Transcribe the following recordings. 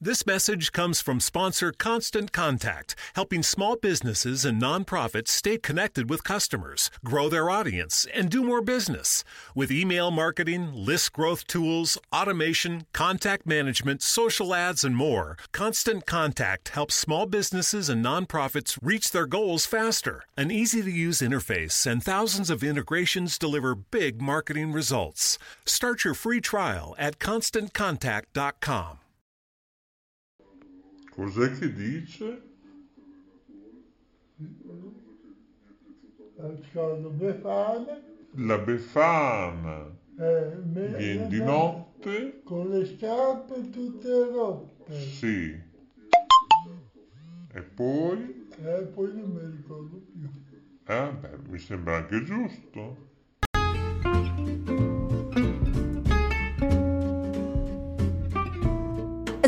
This message comes from sponsor Constant Contact, helping small businesses and nonprofits stay connected with customers, grow their audience, and do more business. With email marketing, list growth tools, automation, contact management, social ads, and more, Constant Contact helps small businesses and nonprofits reach their goals faster. An easy to use interface and thousands of integrations deliver big marketing results. Start your free trial at constantcontact.com. Cos'è che dice? Ascolto Befana. La Befana Eh, viene di notte? Con le scarpe tutte rotte. Sì. E poi? E poi non mi ricordo più. Eh, beh, mi sembra anche giusto.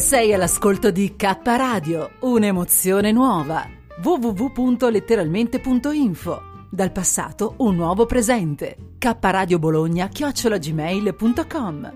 Sei all'ascolto di K Radio, un'emozione nuova. www.letteralmente.info Dal passato un nuovo presente. K Radio Bologna chiocciolagmail.com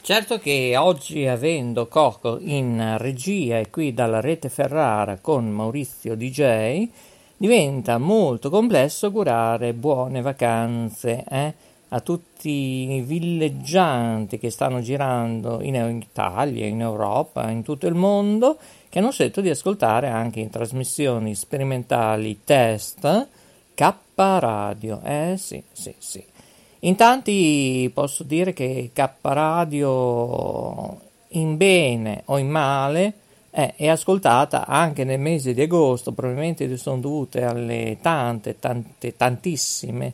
Certo che oggi avendo Coco in regia e qui dalla rete Ferrara con Maurizio DJ diventa molto complesso augurare buone vacanze eh, a tutti i villeggianti che stanno girando in Italia, in Europa, in tutto il mondo che hanno scelto di ascoltare anche in trasmissioni sperimentali test K Radio. Eh sì, sì, sì. In tanti posso dire che K Radio in bene o in male eh, è ascoltata anche nel mese di agosto, probabilmente sono dovute alle tante, tante, tantissime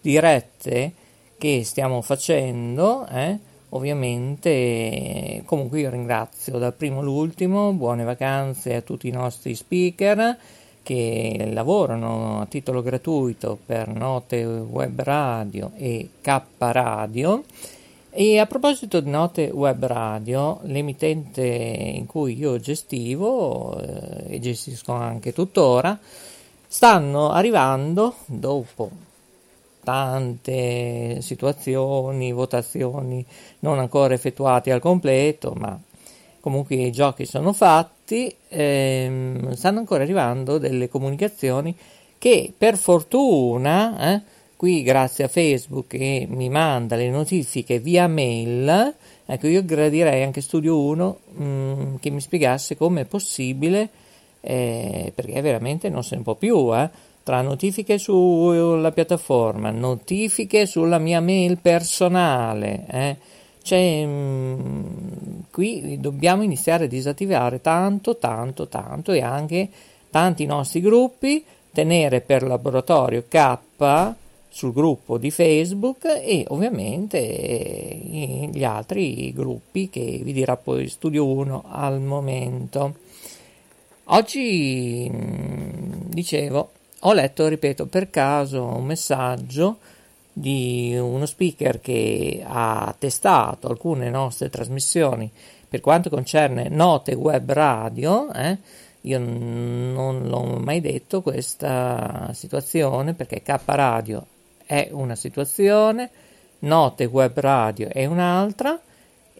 dirette che stiamo facendo, eh. ovviamente comunque io ringrazio dal primo all'ultimo, buone vacanze a tutti i nostri speaker che lavorano a titolo gratuito per Note Web Radio e K Radio. E a proposito di Note Web Radio, l'emittente in cui io gestivo eh, e gestisco anche tuttora, stanno arrivando dopo tante situazioni, votazioni non ancora effettuate al completo, ma comunque i giochi sono fatti, ehm, stanno ancora arrivando delle comunicazioni che per fortuna, eh, qui grazie a Facebook che mi manda le notifiche via mail, ecco io gradirei anche Studio 1 mh, che mi spiegasse come è possibile, eh, perché veramente non se ne può più, eh, tra notifiche sulla piattaforma, notifiche sulla mia mail personale, eh, cioè, mh, qui dobbiamo iniziare a disattivare tanto, tanto, tanto e anche tanti nostri gruppi, tenere per laboratorio K sul gruppo di Facebook e ovviamente gli altri gruppi che vi dirà poi Studio 1 al momento. Oggi, dicevo, ho letto, ripeto, per caso un messaggio di uno speaker che ha testato alcune nostre trasmissioni per quanto concerne note web radio, eh, io non l'ho mai detto questa situazione perché K Radio è una situazione, note web radio è un'altra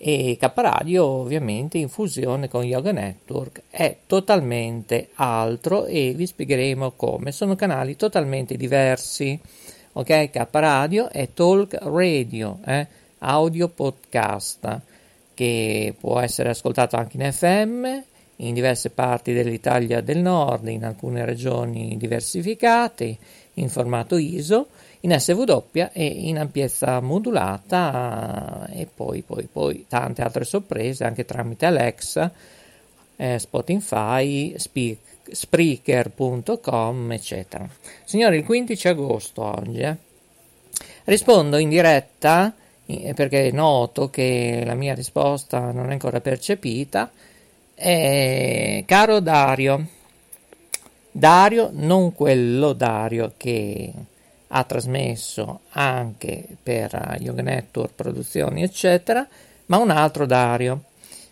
e K Radio ovviamente in fusione con Yoga Network è totalmente altro e vi spiegheremo come. Sono canali totalmente diversi ok? K Radio è talk radio, eh? audio podcast che può essere ascoltato anche in FM in diverse parti dell'Italia del Nord, in alcune regioni diversificate, in formato ISO, in SW e in ampiezza modulata e poi, poi, poi tante altre sorprese anche tramite Alexa, eh, Spotify, Speak, Spreaker.com, eccetera. Signori, il 15 agosto oggi eh, rispondo in diretta eh, perché noto che la mia risposta non è ancora percepita. Eh, caro Dario, Dario, non quello Dario che ha trasmesso anche per Yoga Network produzioni, eccetera, ma un altro Dario.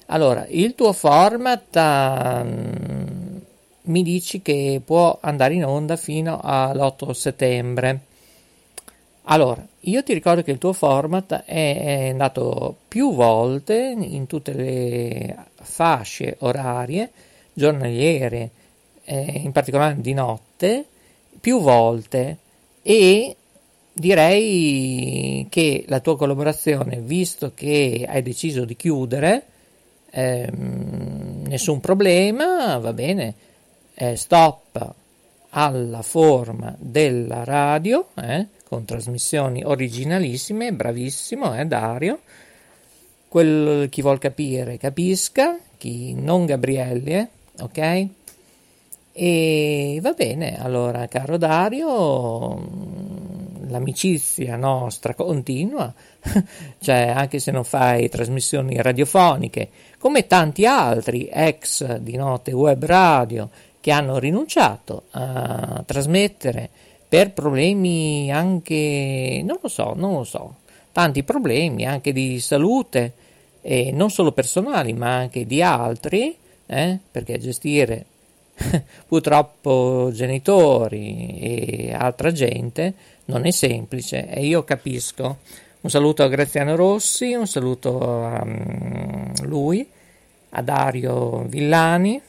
Allora, il tuo format um, mi dici che può andare in onda fino all'8 settembre. Allora, io ti ricordo che il tuo format è, è andato più volte in tutte le fasce orarie, giornaliere, eh, in particolare di notte, più volte e direi che la tua collaborazione, visto che hai deciso di chiudere, ehm, nessun problema, va bene, eh, stop alla forma della radio, eh, con trasmissioni originalissime, bravissimo, eh, Dario. Quel, chi vuol capire capisca, chi non Gabrielli, ok? E va bene, allora, caro Dario, l'amicizia nostra continua, cioè anche se non fai trasmissioni radiofoniche, come tanti altri ex di Note Web Radio che hanno rinunciato a trasmettere per problemi anche, non lo so, non lo so, tanti problemi anche di salute, e non solo personali, ma anche di altri, eh, perché gestire purtroppo genitori e altra gente non è semplice e io capisco. Un saluto a Graziano Rossi, un saluto a um, lui, a Dario Villani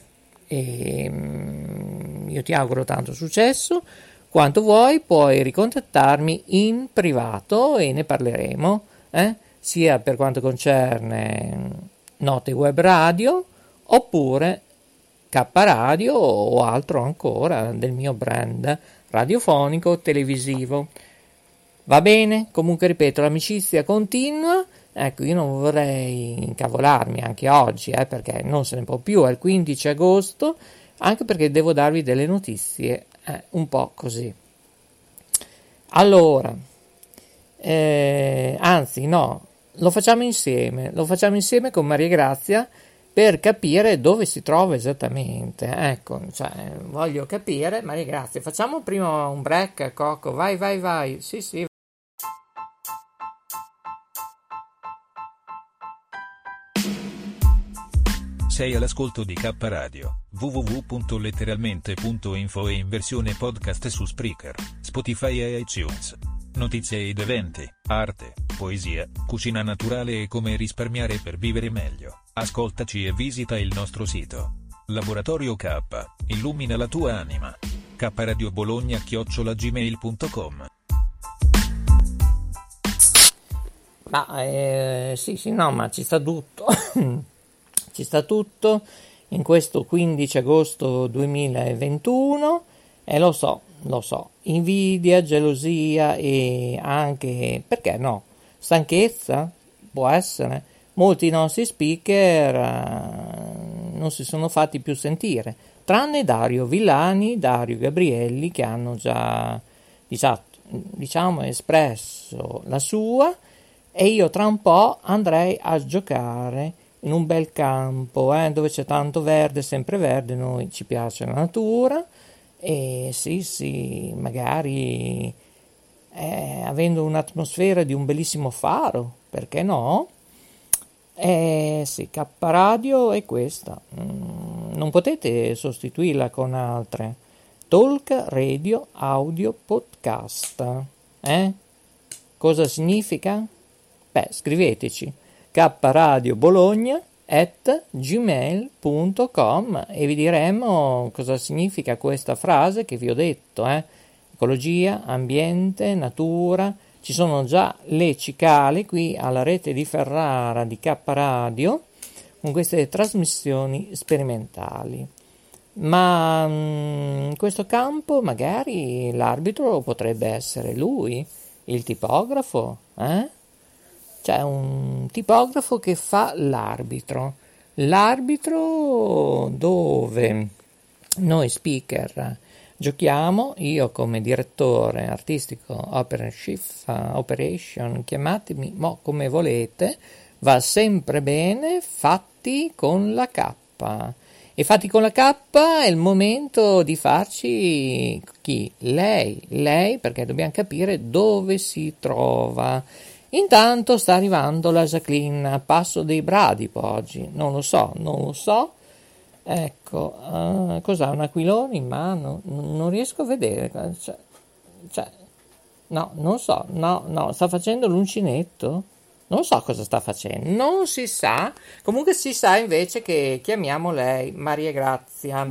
e um, io ti auguro tanto successo. Quanto vuoi puoi ricontattarmi in privato e ne parleremo, eh? sia per quanto concerne Note Web Radio oppure K Radio o altro ancora del mio brand radiofonico televisivo. Va bene, comunque ripeto, l'amicizia continua. Ecco, io non vorrei incavolarmi anche oggi, eh, perché non se ne può più, è il 15 agosto, anche perché devo darvi delle notizie eh, un po' così. Allora, eh, anzi no, lo facciamo insieme, lo facciamo insieme con Maria Grazia per capire dove si trova esattamente. Ecco, cioè, voglio capire, Maria Grazia, facciamo prima un break, Coco, vai, vai, vai, sì, sì. Sei all'ascolto di K Radio, www.letteralmente.info e in versione podcast su Spreaker, Spotify e iTunes. Notizie ed eventi, arte, poesia, cucina naturale e come risparmiare per vivere meglio. Ascoltaci e visita il nostro sito. Laboratorio K, illumina la tua anima. K Radio Bologna chiocciolagmail.com Ma eh, sì, sì, no, ma ci sta tutto. ci sta tutto in questo 15 agosto 2021 e lo so, lo so, invidia, gelosia e anche, perché no, stanchezza, può essere. Molti nostri speaker uh, non si sono fatti più sentire, tranne Dario Villani, Dario Gabrielli che hanno già diciamo, diciamo espresso la sua e io tra un po' andrei a giocare in un bel campo eh, dove c'è tanto verde, sempre verde, noi ci piace la natura e sì, sì, magari eh, avendo un'atmosfera di un bellissimo faro, perché no? Eh sì, K Radio è questa, mm, non potete sostituirla con altre. Talk Radio Audio Podcast. Eh? Cosa significa? Beh, scriveteci K Radio Bologna at gmail.com e vi diremo cosa significa questa frase che vi ho detto, eh? ecologia, ambiente, natura, ci sono già le cicale qui alla rete di Ferrara di K Radio con queste trasmissioni sperimentali. Ma mm, in questo campo magari l'arbitro potrebbe essere lui, il tipografo, eh? C'è un tipografo che fa l'arbitro. L'arbitro dove noi speaker giochiamo, io come direttore artistico operation, chiamatemi mo come volete, va sempre bene, fatti con la K. E fatti con la K è il momento di farci chi? Lei, lei perché dobbiamo capire dove si trova Intanto sta arrivando la Jacqueline passo dei bradipo oggi, non lo so, non lo so. Ecco, uh, cos'ha un aquilone in mano? non riesco a vedere. Cioè, cioè, No, non so, no, no, sta facendo l'uncinetto? Non so cosa sta facendo, non si sa. Comunque si sa invece che chiamiamo lei Maria Grazia.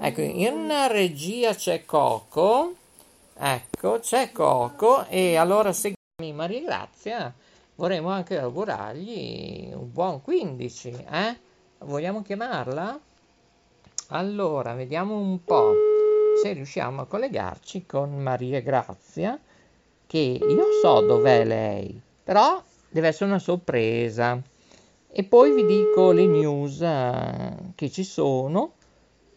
Ecco, in regia c'è Coco. Ecco, c'è Coco e allora se chiami Maria Grazia vorremmo anche augurargli un buon 15, eh? Vogliamo chiamarla? Allora, vediamo un po' se riusciamo a collegarci con Maria Grazia, che io so dov'è lei, però deve essere una sorpresa. E poi vi dico le news eh, che ci sono.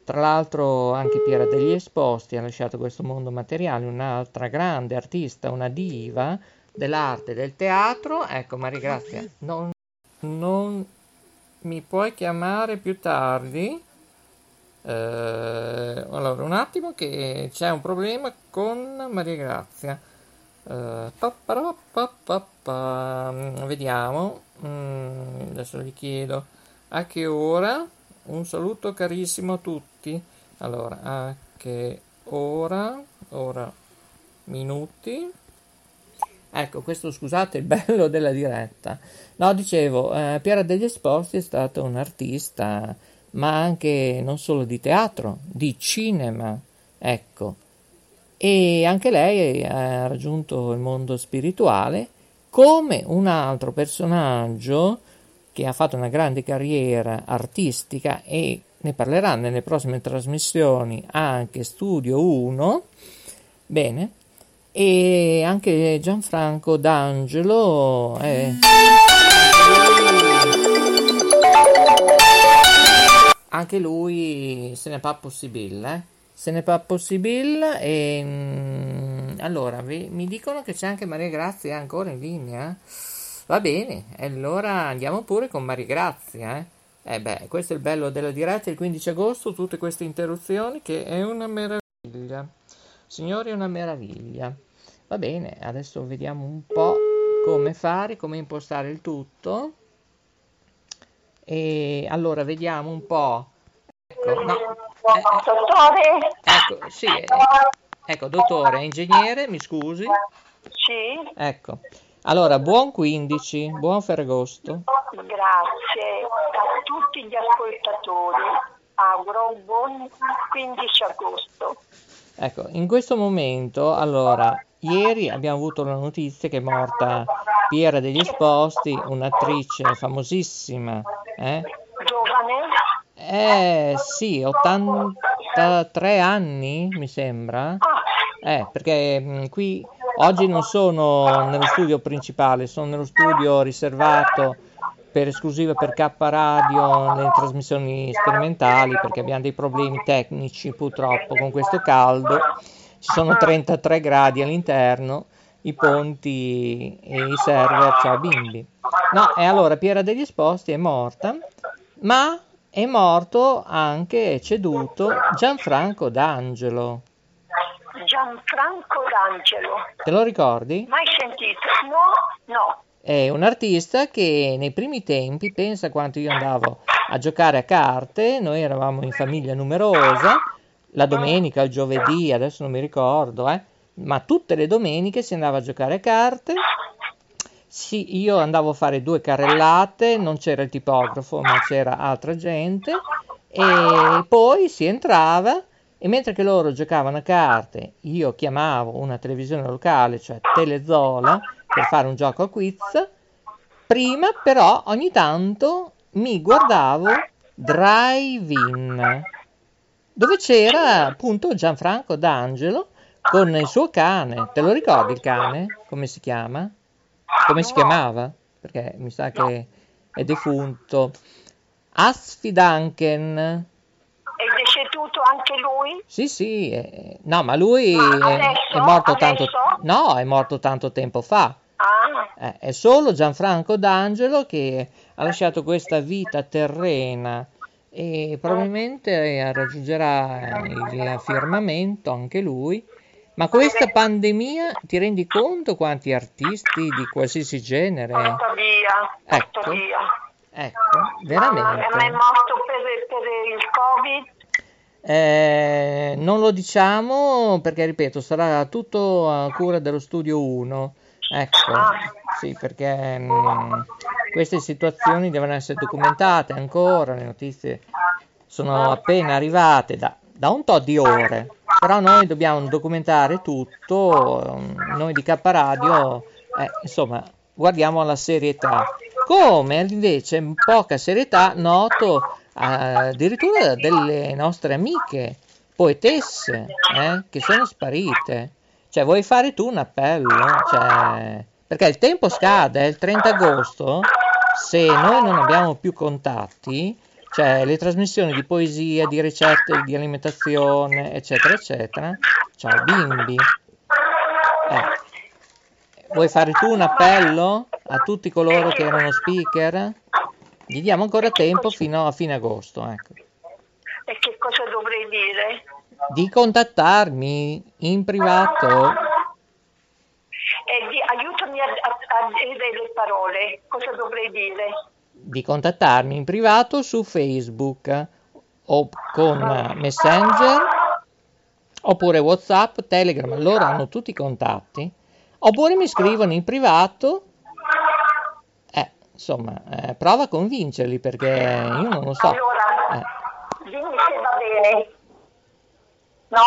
Tra l'altro anche Piera degli Esposti ha lasciato questo mondo materiale, un'altra grande artista, una diva dell'arte e del teatro. Ecco, Maria Grazia, non, non mi puoi chiamare più tardi? Eh, allora, un attimo che c'è un problema con Maria Grazia. Eh, pa, pa, pa. Vediamo. Mm, adesso gli chiedo a che ora. Un saluto carissimo a tutti. Allora, a che ora? Ora, minuti. Ecco, questo scusate il bello della diretta. No, dicevo, eh, Piera degli Esposti è stata un'artista, ma anche non solo di teatro, di cinema, ecco. E anche lei ha raggiunto il mondo spirituale come un altro personaggio che ha fatto una grande carriera artistica e ne parlerà nelle prossime trasmissioni anche Studio 1. Bene, e anche Gianfranco D'Angelo è... anche lui se ne fa possibile eh? se ne fa possibile e mm, allora vi, mi dicono che c'è anche Maria Grazia ancora in linea va bene allora andiamo pure con Maria Grazia eh? eh beh questo è il bello della diretta il 15 agosto tutte queste interruzioni che è una meraviglia signori è una meraviglia Va bene, adesso vediamo un po' come fare, come impostare il tutto. E allora vediamo un po'. Ecco, no, eh, Dottore? ecco, sì, eh, ecco, dottore, ingegnere, mi scusi. Sì, Ecco, allora, buon 15, buon Ferragosto. grazie a tutti gli ascoltatori. Auguro un buon 15 agosto. Ecco, in questo momento, allora, ieri abbiamo avuto la notizia che è morta Piera degli Esposti, un'attrice famosissima, eh? Giovane? Eh sì, 83 anni mi sembra. Eh, perché mh, qui oggi non sono nello studio principale, sono nello studio riservato per esclusiva per K Radio nelle trasmissioni sperimentali perché abbiamo dei problemi tecnici purtroppo con questo caldo. Sono 33 gradi all'interno, i ponti e i server, ciao bimbi. No, e allora Piera degli Esposti è morta, ma è morto anche ceduto Gianfranco D'Angelo. Gianfranco D'Angelo. Te lo ricordi? Mai sentito? No, no. È un artista che nei primi tempi, pensa quanto io andavo a giocare a carte, noi eravamo in famiglia numerosa, la domenica, il giovedì, adesso non mi ricordo, eh, ma tutte le domeniche si andava a giocare a carte. Sì, io andavo a fare due carrellate, non c'era il tipografo, ma c'era altra gente, e poi si entrava e mentre che loro giocavano a carte, io chiamavo una televisione locale, cioè Telezola, per fare un gioco a quiz. Prima però ogni tanto mi guardavo Drive-In, dove c'era appunto Gianfranco D'Angelo con il suo cane. Te lo ricordi il cane? Come si chiama? Come si chiamava? Perché mi sa che è defunto. Asfidanken. È deceduto anche lui? Sì, sì, eh, no, ma lui Ma è, adesso? è morto tanto, Adesso? no, è morto tanto tempo fa. Ah, Eh, è solo Gianfranco D'Angelo che ha lasciato questa vita terrena e probabilmente eh, raggiungerà il firmamento anche lui. Ma questa pandemia ti rendi conto quanti artisti di qualsiasi genere? porta via, porta Ecco. via. Ecco, Ma è veramente. morto per, per il Covid? Eh, non lo diciamo perché, ripeto, sarà tutto a cura dello studio 1. Ecco, sì, perché mh, queste situazioni devono essere documentate ancora, le notizie sono appena arrivate da, da un tot di ore, però noi dobbiamo documentare tutto, noi di K Radio, eh, insomma, guardiamo alla serietà. Come invece in poca serietà noto addirittura delle nostre amiche poetesse eh, che sono sparite. Cioè, vuoi fare tu un appello? Cioè, perché il tempo scade, il 30 agosto, se noi non abbiamo più contatti, cioè le trasmissioni di poesia, di ricette, di alimentazione, eccetera, eccetera, ciao bimbi. Eh. Vuoi fare tu un appello a tutti coloro che erano speaker? Gli diamo ancora tempo fino a fine agosto. Ecco. E che cosa dovrei dire? Di contattarmi in privato. E di, aiutami a, a, a dire le parole. Cosa dovrei dire? Di contattarmi in privato su Facebook o con Messenger oppure WhatsApp, Telegram, loro hanno tutti i contatti. Oppure mi scrivono in privato insomma, eh, prova a convincerli perché io non lo so. Allora, Eh, dimmi se va bene. No?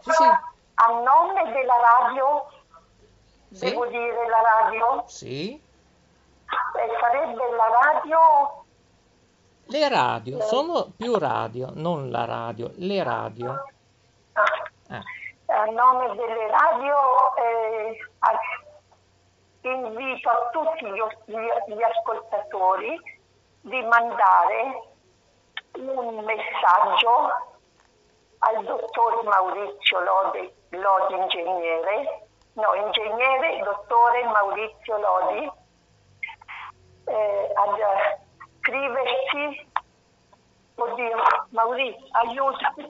sì, sì, A nome della radio, sì, devo dire la radio, sì. e sarebbe la radio? Le radio, sono più radio, non la radio, le radio. ah, Eh, a nome delle radio eh, invito a tutti gli, gli- gli ascoltatori di mandare un messaggio al dottor Maurizio Lodi, Lodi ingegnere, no, ingegnere dottore Maurizio Lodi, eh, ad scriversi, oddio, Maurizio, aiutami.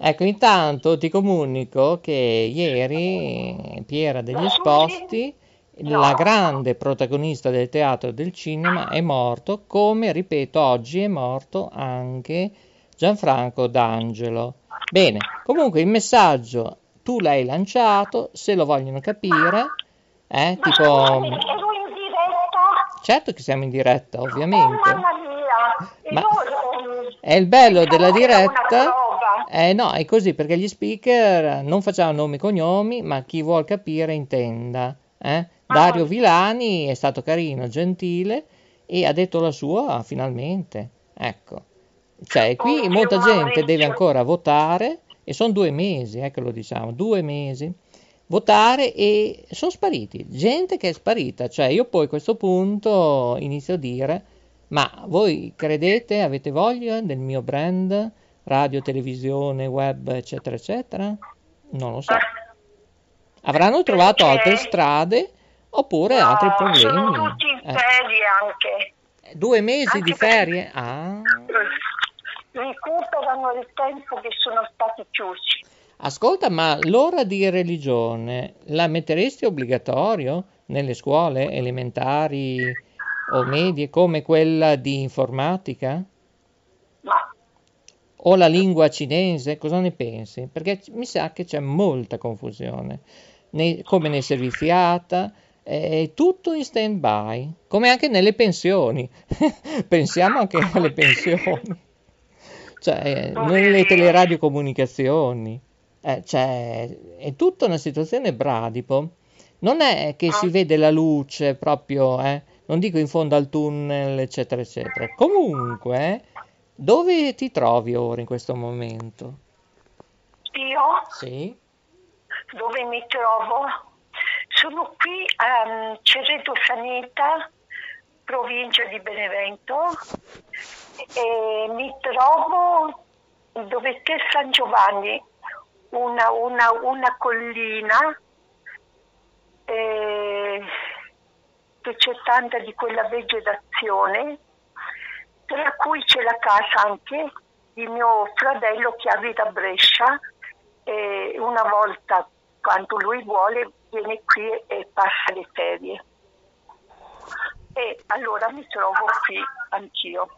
Ecco, intanto ti comunico che ieri Piera degli Esposti, la grande protagonista del teatro e del cinema, è morto, come, ripeto, oggi è morto anche Gianfranco D'Angelo. Bene, comunque il messaggio tu l'hai lanciato, se lo vogliono capire, eh, Ma tipo... ero in diretta? Certo che siamo in diretta, Oh, ovviamente. mamma mia! Ma- È il bello della diretta. Eh no, è così perché gli speaker non facciamo nomi e cognomi, ma chi vuol capire intenda. eh? Dario Vilani è stato carino, gentile e ha detto la sua finalmente. Ecco. Cioè, qui Oh, molta gente deve ancora votare e sono due mesi, eh, che lo diciamo, due mesi. Votare e sono spariti, gente che è sparita, cioè io poi a questo punto inizio a dire, ma voi credete, avete voglia del mio brand, radio, televisione, web, eccetera, eccetera? Non lo so. Avranno trovato altre strade oppure altri No, problemi. Sono tutti in Eh, ferie anche. due mesi Anche di ferie? Ah. Recuperano il tempo che sono stati chiusi. Ascolta, ma l'ora di religione la metteresti obbligatorio nelle scuole elementari o medie come quella di informatica? Ma O la lingua cinese? Cosa ne pensi? Perché mi sa che c'è molta confusione, nei- come nei servizi ATA, è tutto in stand-by, come anche nelle pensioni. Pensiamo anche alle pensioni, cioè nelle teleradiocomunicazioni. Eh, cioè, è tutta una situazione bradipo. Non è che si vede la luce proprio, eh, non dico in fondo al tunnel, eccetera, eccetera. Comunque, dove ti trovi ora in questo momento? io Sì? dove mi trovo? Sono qui a Cerreto Saneta, provincia di Benevento, e mi trovo dove c'è San Giovanni, una, una, una collina eh, che c'è tanta di quella vegetazione, tra cui c'è la casa anche di mio fratello che abita a Brescia e una volta quando lui vuole viene qui e passa le ferie. E allora mi trovo qui anch'io.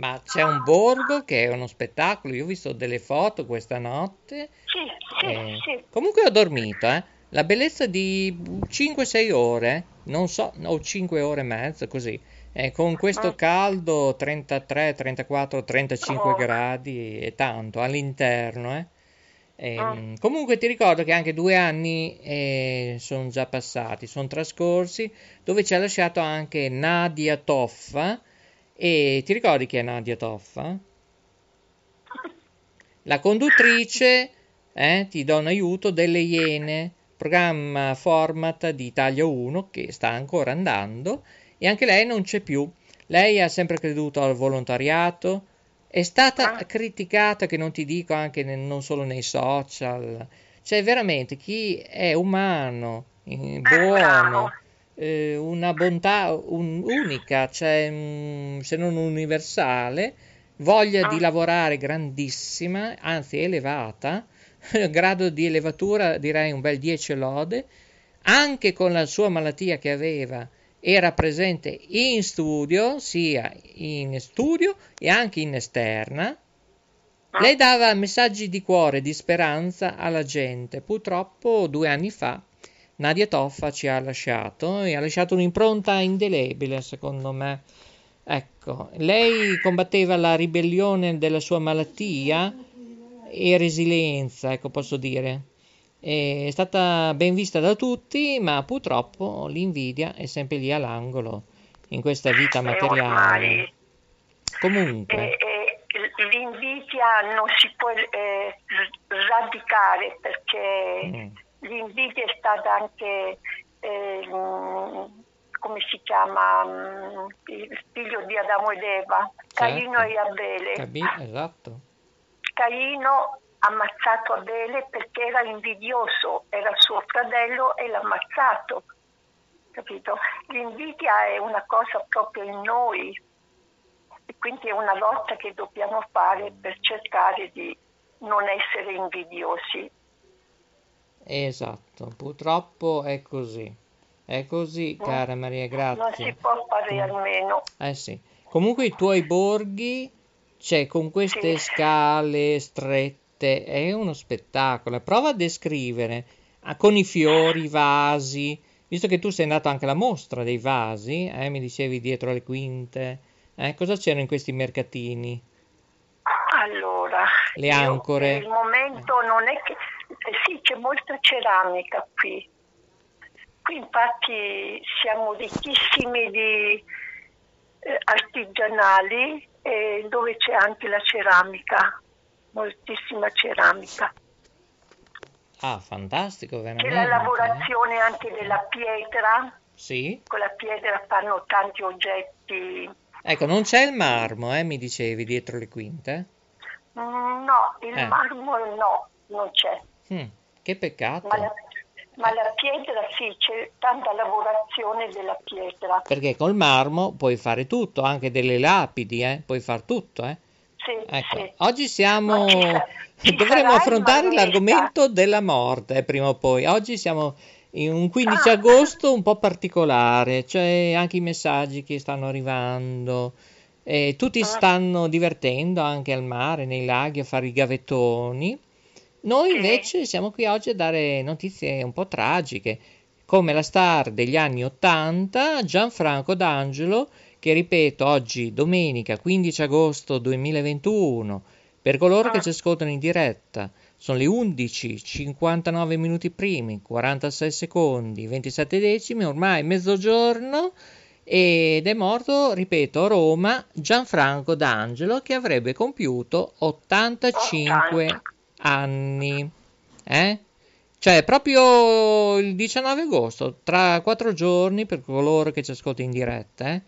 Ma c'è un borgo che è uno spettacolo, io ho visto delle foto questa notte. Sì, eh, sì. Comunque ho dormito, eh. La bellezza di 5-6 ore, non so, o 5 ore e mezzo, così. Eh, con questo Ah. caldo 33, 34, 35 Oh. gradi è tanto all'interno, eh. Ehm, Ah. comunque ti ricordo che anche due anni eh, sono già passati, sono trascorsi, dove ci ha lasciato anche Nadia Toffa. E ti ricordi chi è Nadia Toffa? La conduttrice, eh, ti do un aiuto, delle Iene, programma format di Italia 1 che sta ancora andando e anche lei non c'è più. Lei ha sempre creduto al volontariato, è stata Ah. criticata, che non ti dico anche ne- non solo nei social, cioè veramente chi è umano, eh, buono. Eh, una bontà un- unica, cioè, mm, se non universale, voglia di Ah. lavorare grandissima, anzi elevata, grado di elevatura direi un bel 10 lode, anche con la sua malattia che aveva, era presente in studio, sia in studio e anche in esterna. Ah. Lei dava messaggi di cuore, di speranza alla gente. Purtroppo due anni fa Nadia Toffa ci ha lasciato e ha lasciato un'impronta indelebile, secondo me. Ecco, lei combatteva la ribellione della sua malattia e resilienza, ecco, posso dire. È stata ben vista da tutti, ma purtroppo l'invidia è sempre lì all'angolo in questa vita materiale. Comunque, eh, eh, l'invidia non si può eh, radicare perché mm, l'invidia è stata anche, eh, come si chiama, mm, il figlio di Adamo ed Eva, Caino certo. e Abele. Capi- esatto. Caino ha ammazzato Abele perché era invidioso, era suo fratello e l'ha ammazzato. Capito? L'invidia è una cosa proprio in noi e quindi è una lotta che dobbiamo fare per cercare di non essere invidiosi. Esatto, purtroppo è così. È così, No, cara Maria, Non si grazie. può fare Mm. almeno. Eh sì. Comunque i tuoi borghi, cioè con queste Sì. scale strette, è uno spettacolo. Prova a descrivere ah, con i fiori, i vasi, visto che tu sei andato anche alla mostra dei vasi, eh, mi dicevi dietro le quinte, eh, cosa c'erano in questi mercatini? Allora, Le io ancore. per il momento non è che... eh, sì, c'è molta ceramica qui. Qui infatti siamo ricchissimi di eh, artigianali eh, dove c'è anche la ceramica, moltissima ceramica. Ah, fantastico, C'è veramente. la eh. lavorazione anche della pietra, Sì? con la pietra fanno tanti oggetti. Ecco, non c'è il marmo, eh, mi dicevi, dietro le quinte? Mm, No, il Eh. marmo no, non c'è. Mm, che peccato. Ma la, ma la pietra sì, c'è tanta lavorazione della pietra. Perché col marmo puoi fare tutto, anche delle lapidi, eh? Puoi far tutto, eh? Sì, Ecco, sì. oggi siamo... Ci Dovremmo affrontare l'argomento della morte, eh, prima o poi. Oggi siamo in un 15 Ah. agosto un po' particolare, cioè anche i messaggi che stanno arrivando. E tutti Ah. stanno divertendo anche al mare, nei laghi, a fare i gavettoni. Noi invece siamo qui oggi a dare notizie un po' tragiche, come la star degli anni 80, Gianfranco D'Angelo, che ripeto oggi domenica 15 agosto 2021, per coloro che Ah. ci ascoltano in diretta, sono le 11, 59 minuti primi, 46 secondi, 27 decimi, ormai mezzogiorno, ed è morto, ripeto, a Roma, Gianfranco D'Angelo, che avrebbe compiuto 85 80. Anni. Eh? Cioè, proprio il 19 agosto, tra quattro giorni, per coloro che ci ascoltano in diretta, eh,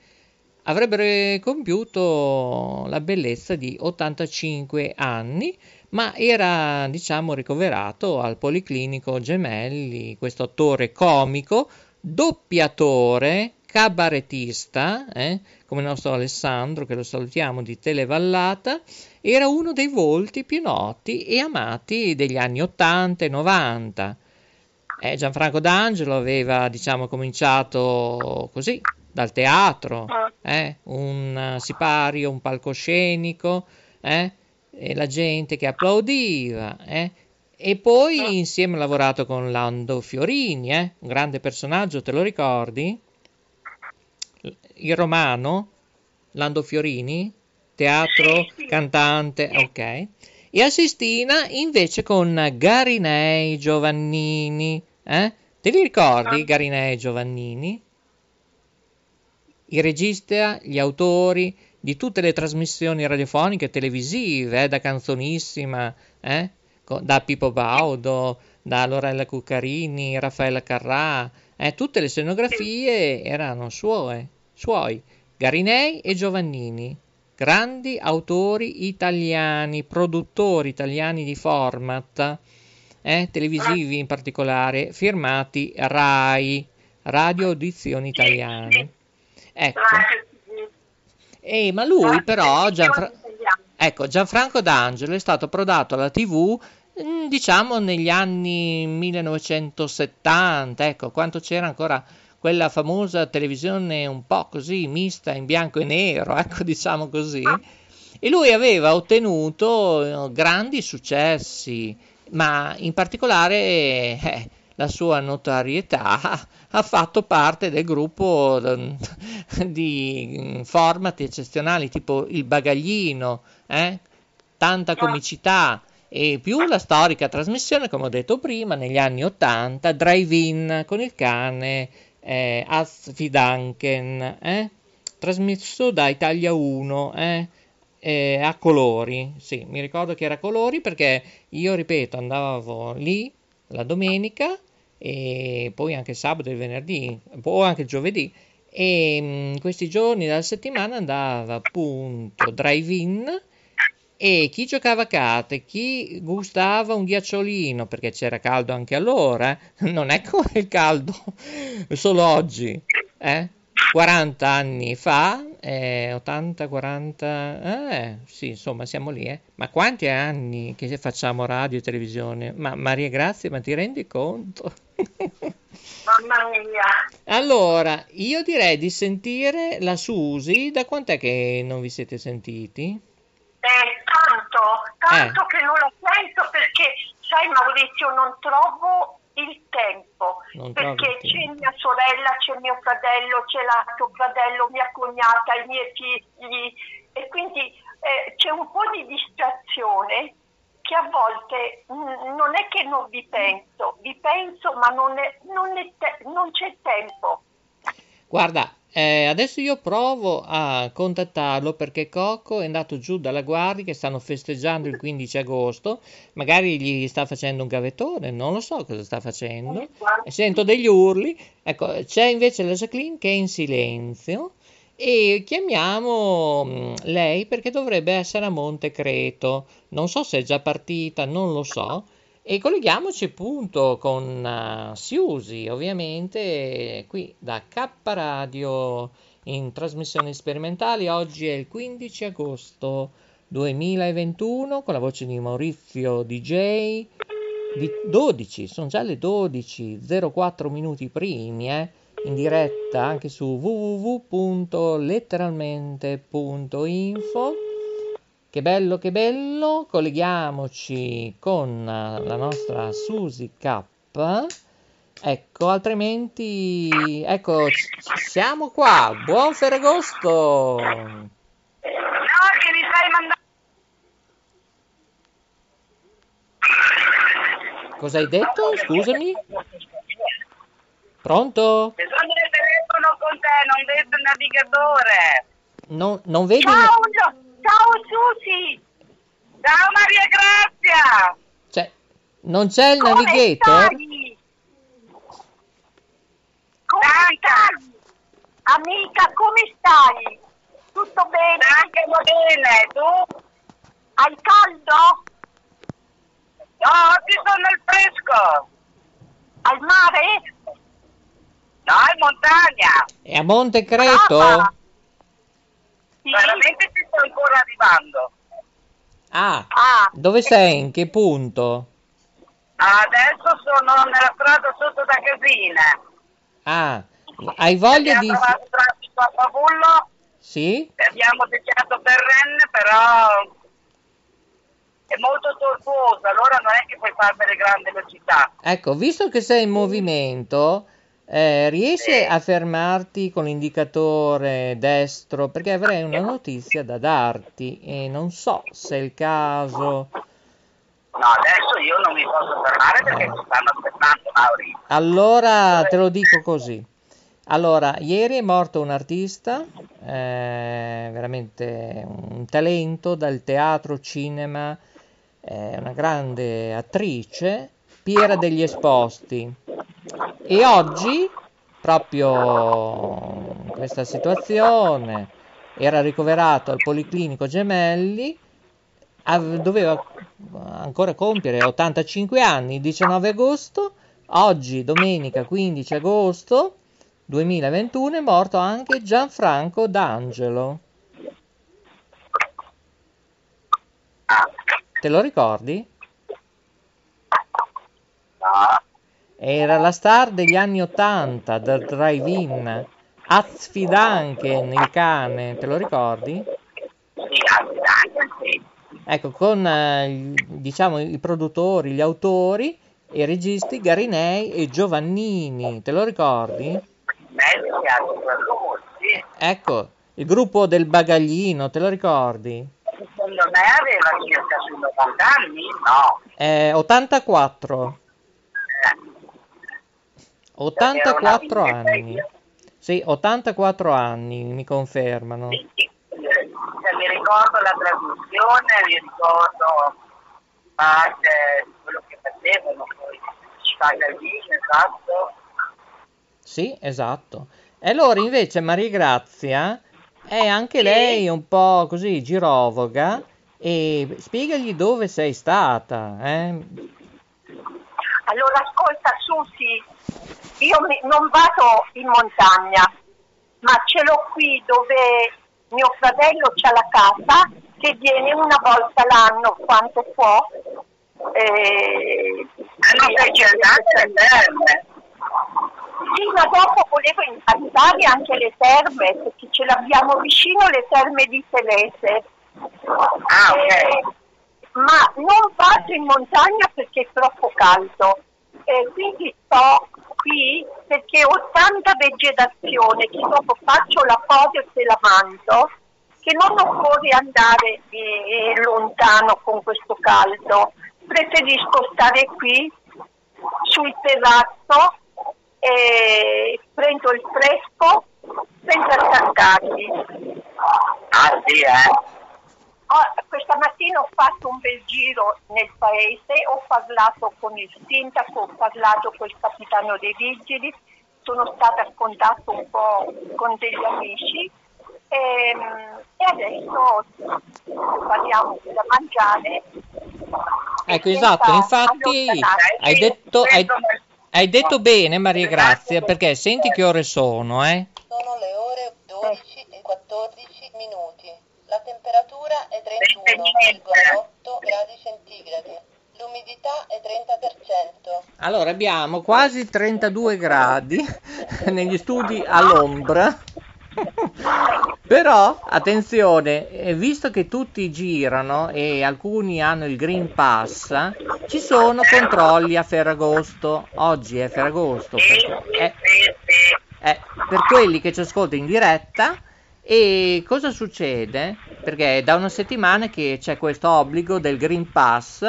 avrebbero compiuto la bellezza di 85 anni, ma era, diciamo, ricoverato al Policlinico Gemelli, questo attore comico, doppiatore, cabarettista, eh, come il nostro Alessandro, che lo salutiamo di Televallata, era uno dei volti più noti e amati degli anni 80 e 90. Eh, Gianfranco D'Angelo aveva, diciamo, cominciato così, dal teatro, Ah. eh, un sipario, un palcoscenico, eh, la gente che applaudiva, eh. E poi insieme ha lavorato con Lando Fiorini, eh, un grande personaggio, te lo ricordi? Il romano, Lando Fiorini, teatro, cantante, ok. E a Sistina invece con Garinei Giovannini, eh? Te li ricordi Ah. Garinei Giovannini? I regista, gli autori di tutte le trasmissioni radiofoniche e televisive, eh, da Canzonissima, eh? Da Pippo Baudo, da Lorella Cuccarini, Raffaella Carrà, eh, tutte le scenografie erano sue, suoi, Garinei e Giovannini, grandi autori italiani, produttori italiani di format, eh, televisivi in particolare, firmati RAI, Radio Audizioni Italiane. Ecco, eh, ma lui però, Gianfra- ecco, Gianfranco D'Angelo è stato prodato alla TV, mm, diciamo negli anni 1970, ecco, quando c'era ancora quella famosa televisione un po' così mista in bianco e nero, ecco, diciamo così. E lui aveva ottenuto eh, grandi successi, ma in particolare eh, la sua notorietà ha fatto parte del gruppo mm, di mm, format eccezionali tipo il bagaglino, eh? tanta comicità e più la storica trasmissione, come ho detto prima, negli anni 80, Drive-In con il cane eh, Asfidanken, eh? trasmesso da Italia 1, eh? eh, a colori, sì, mi ricordo che era a colori perché io, ripeto, andavo lì la domenica e poi anche sabato e venerdì, o anche giovedì, e mh, questi giorni della settimana andava appunto drive-in e chi giocava a carte, chi gustava un ghiacciolino, perché c'era caldo anche allora, eh, non è come il caldo solo oggi, eh? 40 anni fa, eh, 80, 40, eh, sì, insomma, siamo lì, eh. Ma quanti anni che facciamo radio e televisione? Ma Maria Grazia, ma ti rendi conto? Mamma mia. Allora, io direi di sentire la Susi, da quant'è che non vi siete sentiti? Eh, tanto, tanto che non la sento perché, sai Maurizio, non trovo il tempo. Non perché c'è mia sorella, c'è mio fratello, c'è l'altro fratello, mia cognata, i miei figli e quindi eh, c'è un po' di distrazione che a volte mm, non è che non vi penso, vi penso ma non, è- non è te- non c'è tempo. Guarda, eh, adesso io provo a contattarlo perché Coco è andato giù dalla guardia che stanno festeggiando il 15 agosto, magari gli sta facendo un gavettone, non lo so cosa sta facendo, e sento degli urli, ecco, c'è invece la Jacqueline che è in silenzio e chiamiamo mm, lei perché dovrebbe essere a Montecreto, non so se è già partita, non lo so. E colleghiamoci appunto con uh, Siusi, ovviamente, qui da K Radio in trasmissioni sperimentali. Oggi è il 15 agosto 2021 con la voce di Maurizio DJ. Di 12, sono già le 12, 04 minuti primi, eh, in diretta anche su www.letteralmente.info. Che bello, che bello, colleghiamoci con la nostra Susi K. Ecco, altrimenti, ecco, siamo qua. Buon Ferragosto! No, che mi stai mandando. Cosa hai detto? Scusami? Pronto? Sono nel telefono con te, non vedo il navigatore. Non, non vedi? Ciao, Gio- ciao Susi, Ciao Maria Grazia! Cioè, non c'è il come navigator? stai? Come stai? Amica, come stai? Tutto bene? Anche va bene, tu? Hai caldo? No, oggi sono nel fresco. Al mare? No, in montagna. È a Montecreto? Brava. Veramente ci sto ancora arrivando. Ah, Ah, dove sei? In che punto? Adesso sono nella strada sotto da casina. Ah, Hai voglia di... Abbiamo trovato traffico a Favullo, Sì? abbiamo deviato per Rennes, però è molto tortuoso, allora non è che puoi fare delle grandi velocità. Ecco, visto che sei in movimento, eh, riesci a fermarti con l'indicatore destro? Perché avrei una notizia da darti e non so se è il caso. No, adesso io non mi posso fermare perché ci stanno aspettando, Mauri. Allora te lo dico così. Allora, ieri è morto un artista, eh, veramente un talento dal teatro, cinema, eh, una grande attrice, Piera degli Esposti. E oggi, proprio in questa situazione, era ricoverato al Policlinico Gemelli, doveva ancora compiere 85 anni, il 19 agosto, oggi domenica 15 agosto 2021 è morto anche Gianfranco D'Angelo. Te lo ricordi? No, Era la star degli anni 80 del drive-in. Azfidanken, il cane, te lo ricordi? sì. Ecco, con eh, diciamo i produttori, gli autori e i registi Garinei e Giovannini, te lo ricordi? Ecco, il gruppo del Bagaglino, te lo ricordi? Secondo me aveva circa sui 90 anni, no. Eh, 84. 84 anni. Sì, 84 anni, mi confermano. Sì, sì. Cioè, mi ricordo la trasmissione, mi ricordo parte di quello che facevano poi. Spaghettini, esatto. Sì, esatto. E allora invece Maria Grazia è anche lei un po' così girovoga e spiegagli dove sei stata, eh? Allora ascolta Susi, io mi- non vado in montagna, ma ce l'ho qui dove mio fratello c'ha la casa che viene una volta l'anno quanto può. Eh, le terme. Sì, ma dopo volevo andare anche le terme, perché ce l'abbiamo vicino le terme di Telese. Ah, ok. Eh, ma non vado in montagna perché è troppo caldo. Eh, quindi sto qui perché ho tanta vegetazione che dopo faccio la foto e la mando, che non occorre andare eh, lontano con questo caldo. Preferisco stare qui sul terrazzo e prendo il fresco senza attaccarmi. Ah, sì, eh. Ah, questa mattina ho fatto un bel giro nel paese, ho parlato con il sindaco, ho parlato con il capitano dei vigili, sono stata a contatto un po' con degli amici ehm, e adesso parliamo da mangiare. Ecco, E esatto, infatti hai detto, hai, hai detto bene Maria Grazia, perché senti che ore sono, eh? Sono le ore 12 e 14 minuti. La temperatura è 31,8 gradi centigradi. L'umidità è 30%. Allora abbiamo quasi 32 gradi negli studi all'ombra. Però attenzione, eh, visto che tutti girano e alcuni hanno il Green Pass, ci sono controlli a Ferragosto. Oggi è Ferragosto. Sì, sì. eh, per quelli che ci ascoltano in diretta. E cosa succede? Perché è da una settimana che c'è questo obbligo del Green Pass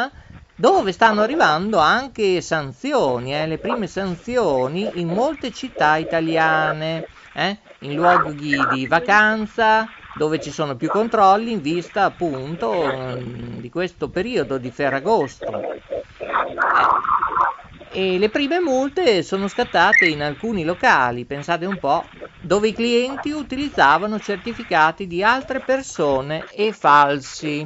dove stanno arrivando anche sanzioni, eh, le prime sanzioni in molte città italiane, eh, in luoghi di vacanza dove ci sono più controlli in vista appunto mm, di questo periodo di Ferragosto. Eh, e le prime multe sono scattate in alcuni locali, pensate un po', dove i clienti utilizzavano certificati di altre persone e falsi.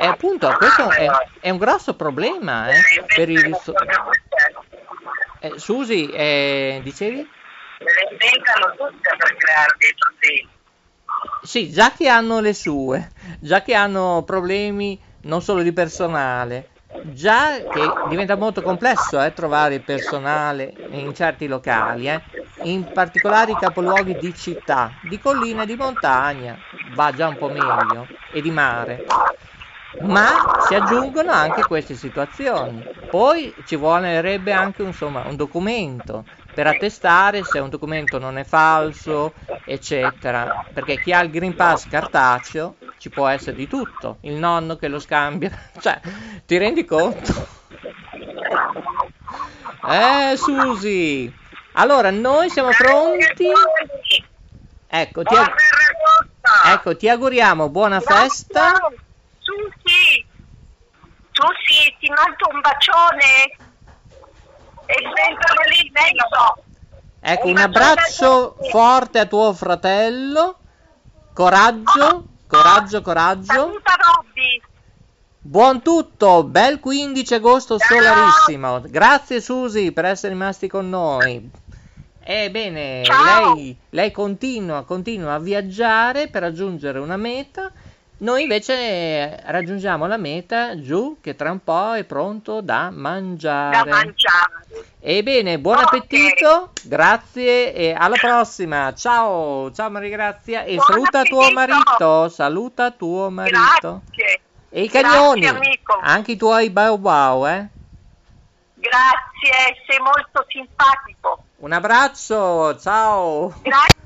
E appunto questo è, è un grosso problema eh, per i risto- eh, Susi, eh, dicevi? Le inventano tutte per creare dei problemi. Sì, già che hanno le sue, già che hanno problemi non solo di personale, già che diventa molto complesso eh, trovare il personale in certi locali, eh. In particolari capoluoghi di città, di collina e di montagna, va già un po' meglio, e di mare. Ma si aggiungono anche queste situazioni. Poi ci vorrebbe anche insomma, un documento per attestare se un documento non è falso, eccetera. Perché chi ha il Green Pass cartaceo ci può essere di tutto. Il nonno che lo scambia, cioè, ti rendi conto? Eh, Susi. Allora, noi siamo pronti. Ecco, ti, ag- ecco, ti auguriamo buona festa. Susi, Susi, ti mando un bacione. E sentono lì dentro. Ecco, un abbraccio forte a tuo fratello. Coraggio, coraggio, coraggio. Saluta Robby. Buon tutto, bel 15 agosto solarissimo. Grazie Susi per essere rimasti con noi. Ebbene, Ciao. lei, lei continua, continua a viaggiare per raggiungere una meta. Noi invece eh, raggiungiamo la meta giù che tra un po' è pronto da Da mangiare. mangiare. Ebbene, buon Ok. appetito, grazie e alla prossima. Ciao, ciao Maria Grazia e Buon saluta tuo appetito. marito, saluta tuo marito. Grazie. E i cagnoni, anche i tuoi bau bau, eh. Grazie, sei molto simpatico. Un abbraccio, ciao. Grazie.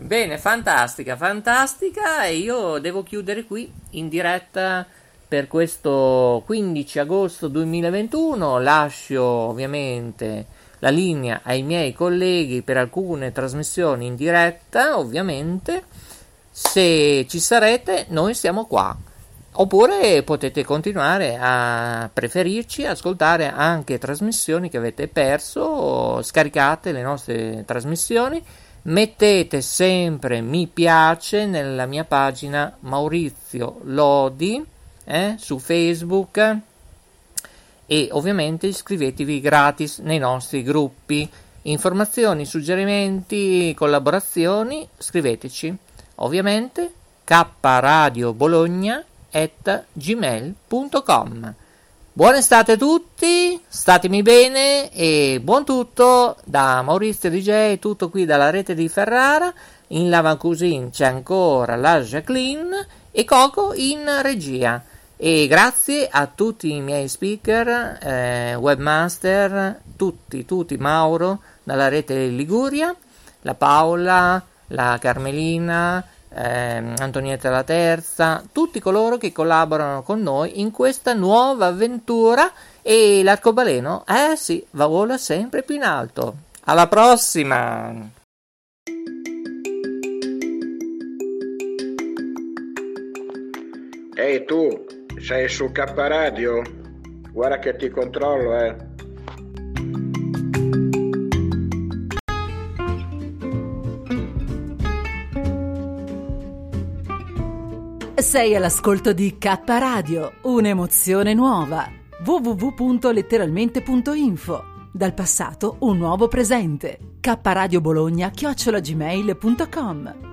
Bene, fantastica, fantastica. E io devo chiudere qui in diretta per questo 15 agosto 2021. Lascio ovviamente la linea ai miei colleghi per alcune trasmissioni in diretta, ovviamente. Se ci sarete, noi siamo qua. Oppure potete continuare a preferirci, ascoltare anche trasmissioni che avete perso, scaricate le nostre trasmissioni, mettete sempre mi piace nella mia pagina Maurizio Lodi eh, su Facebook e ovviamente iscrivetevi gratis nei nostri gruppi. Informazioni, suggerimenti, collaborazioni, scriveteci. Ovviamente kradiobologna at gmail.com Buona estate a tutti, statemi bene e buon tutto da Maurizio DJ, tutto qui dalla rete di Ferrara. In Lavacusin c'è ancora la Jacqueline e Coco in regia. E grazie a tutti i miei speaker, eh, webmaster, tutti, tutti, Mauro dalla rete Liguria, la Paola, la Carmelina, ehm, Antonietta la Terza, tutti coloro che collaborano con noi in questa nuova avventura e l'arcobaleno, eh sì, va vola sempre più in alto. Alla prossima! Ehi tu, sei su K Radio? Guarda che ti controllo, eh. Sei all'ascolto di K Radio, un'emozione nuova. www.letteralmente.info Dal passato un nuovo presente. K Radio Bologna chiocciolagmail.com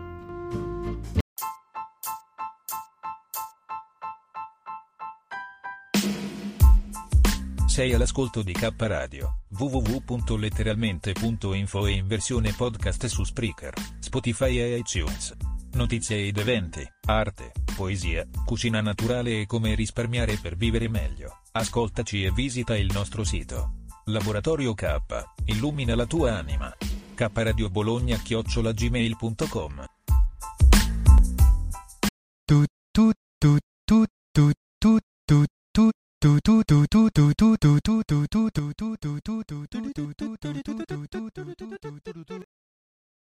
Sei all'ascolto di K Radio, www.letteralmente.info e in versione podcast su Spreaker, Spotify e iTunes notizie ed eventi, arte, poesia, cucina naturale e come risparmiare per vivere meglio. Ascoltaci e visita il nostro sito. Laboratorio K, illumina la tua anima. Kradio Bologna chiocciolagmail.com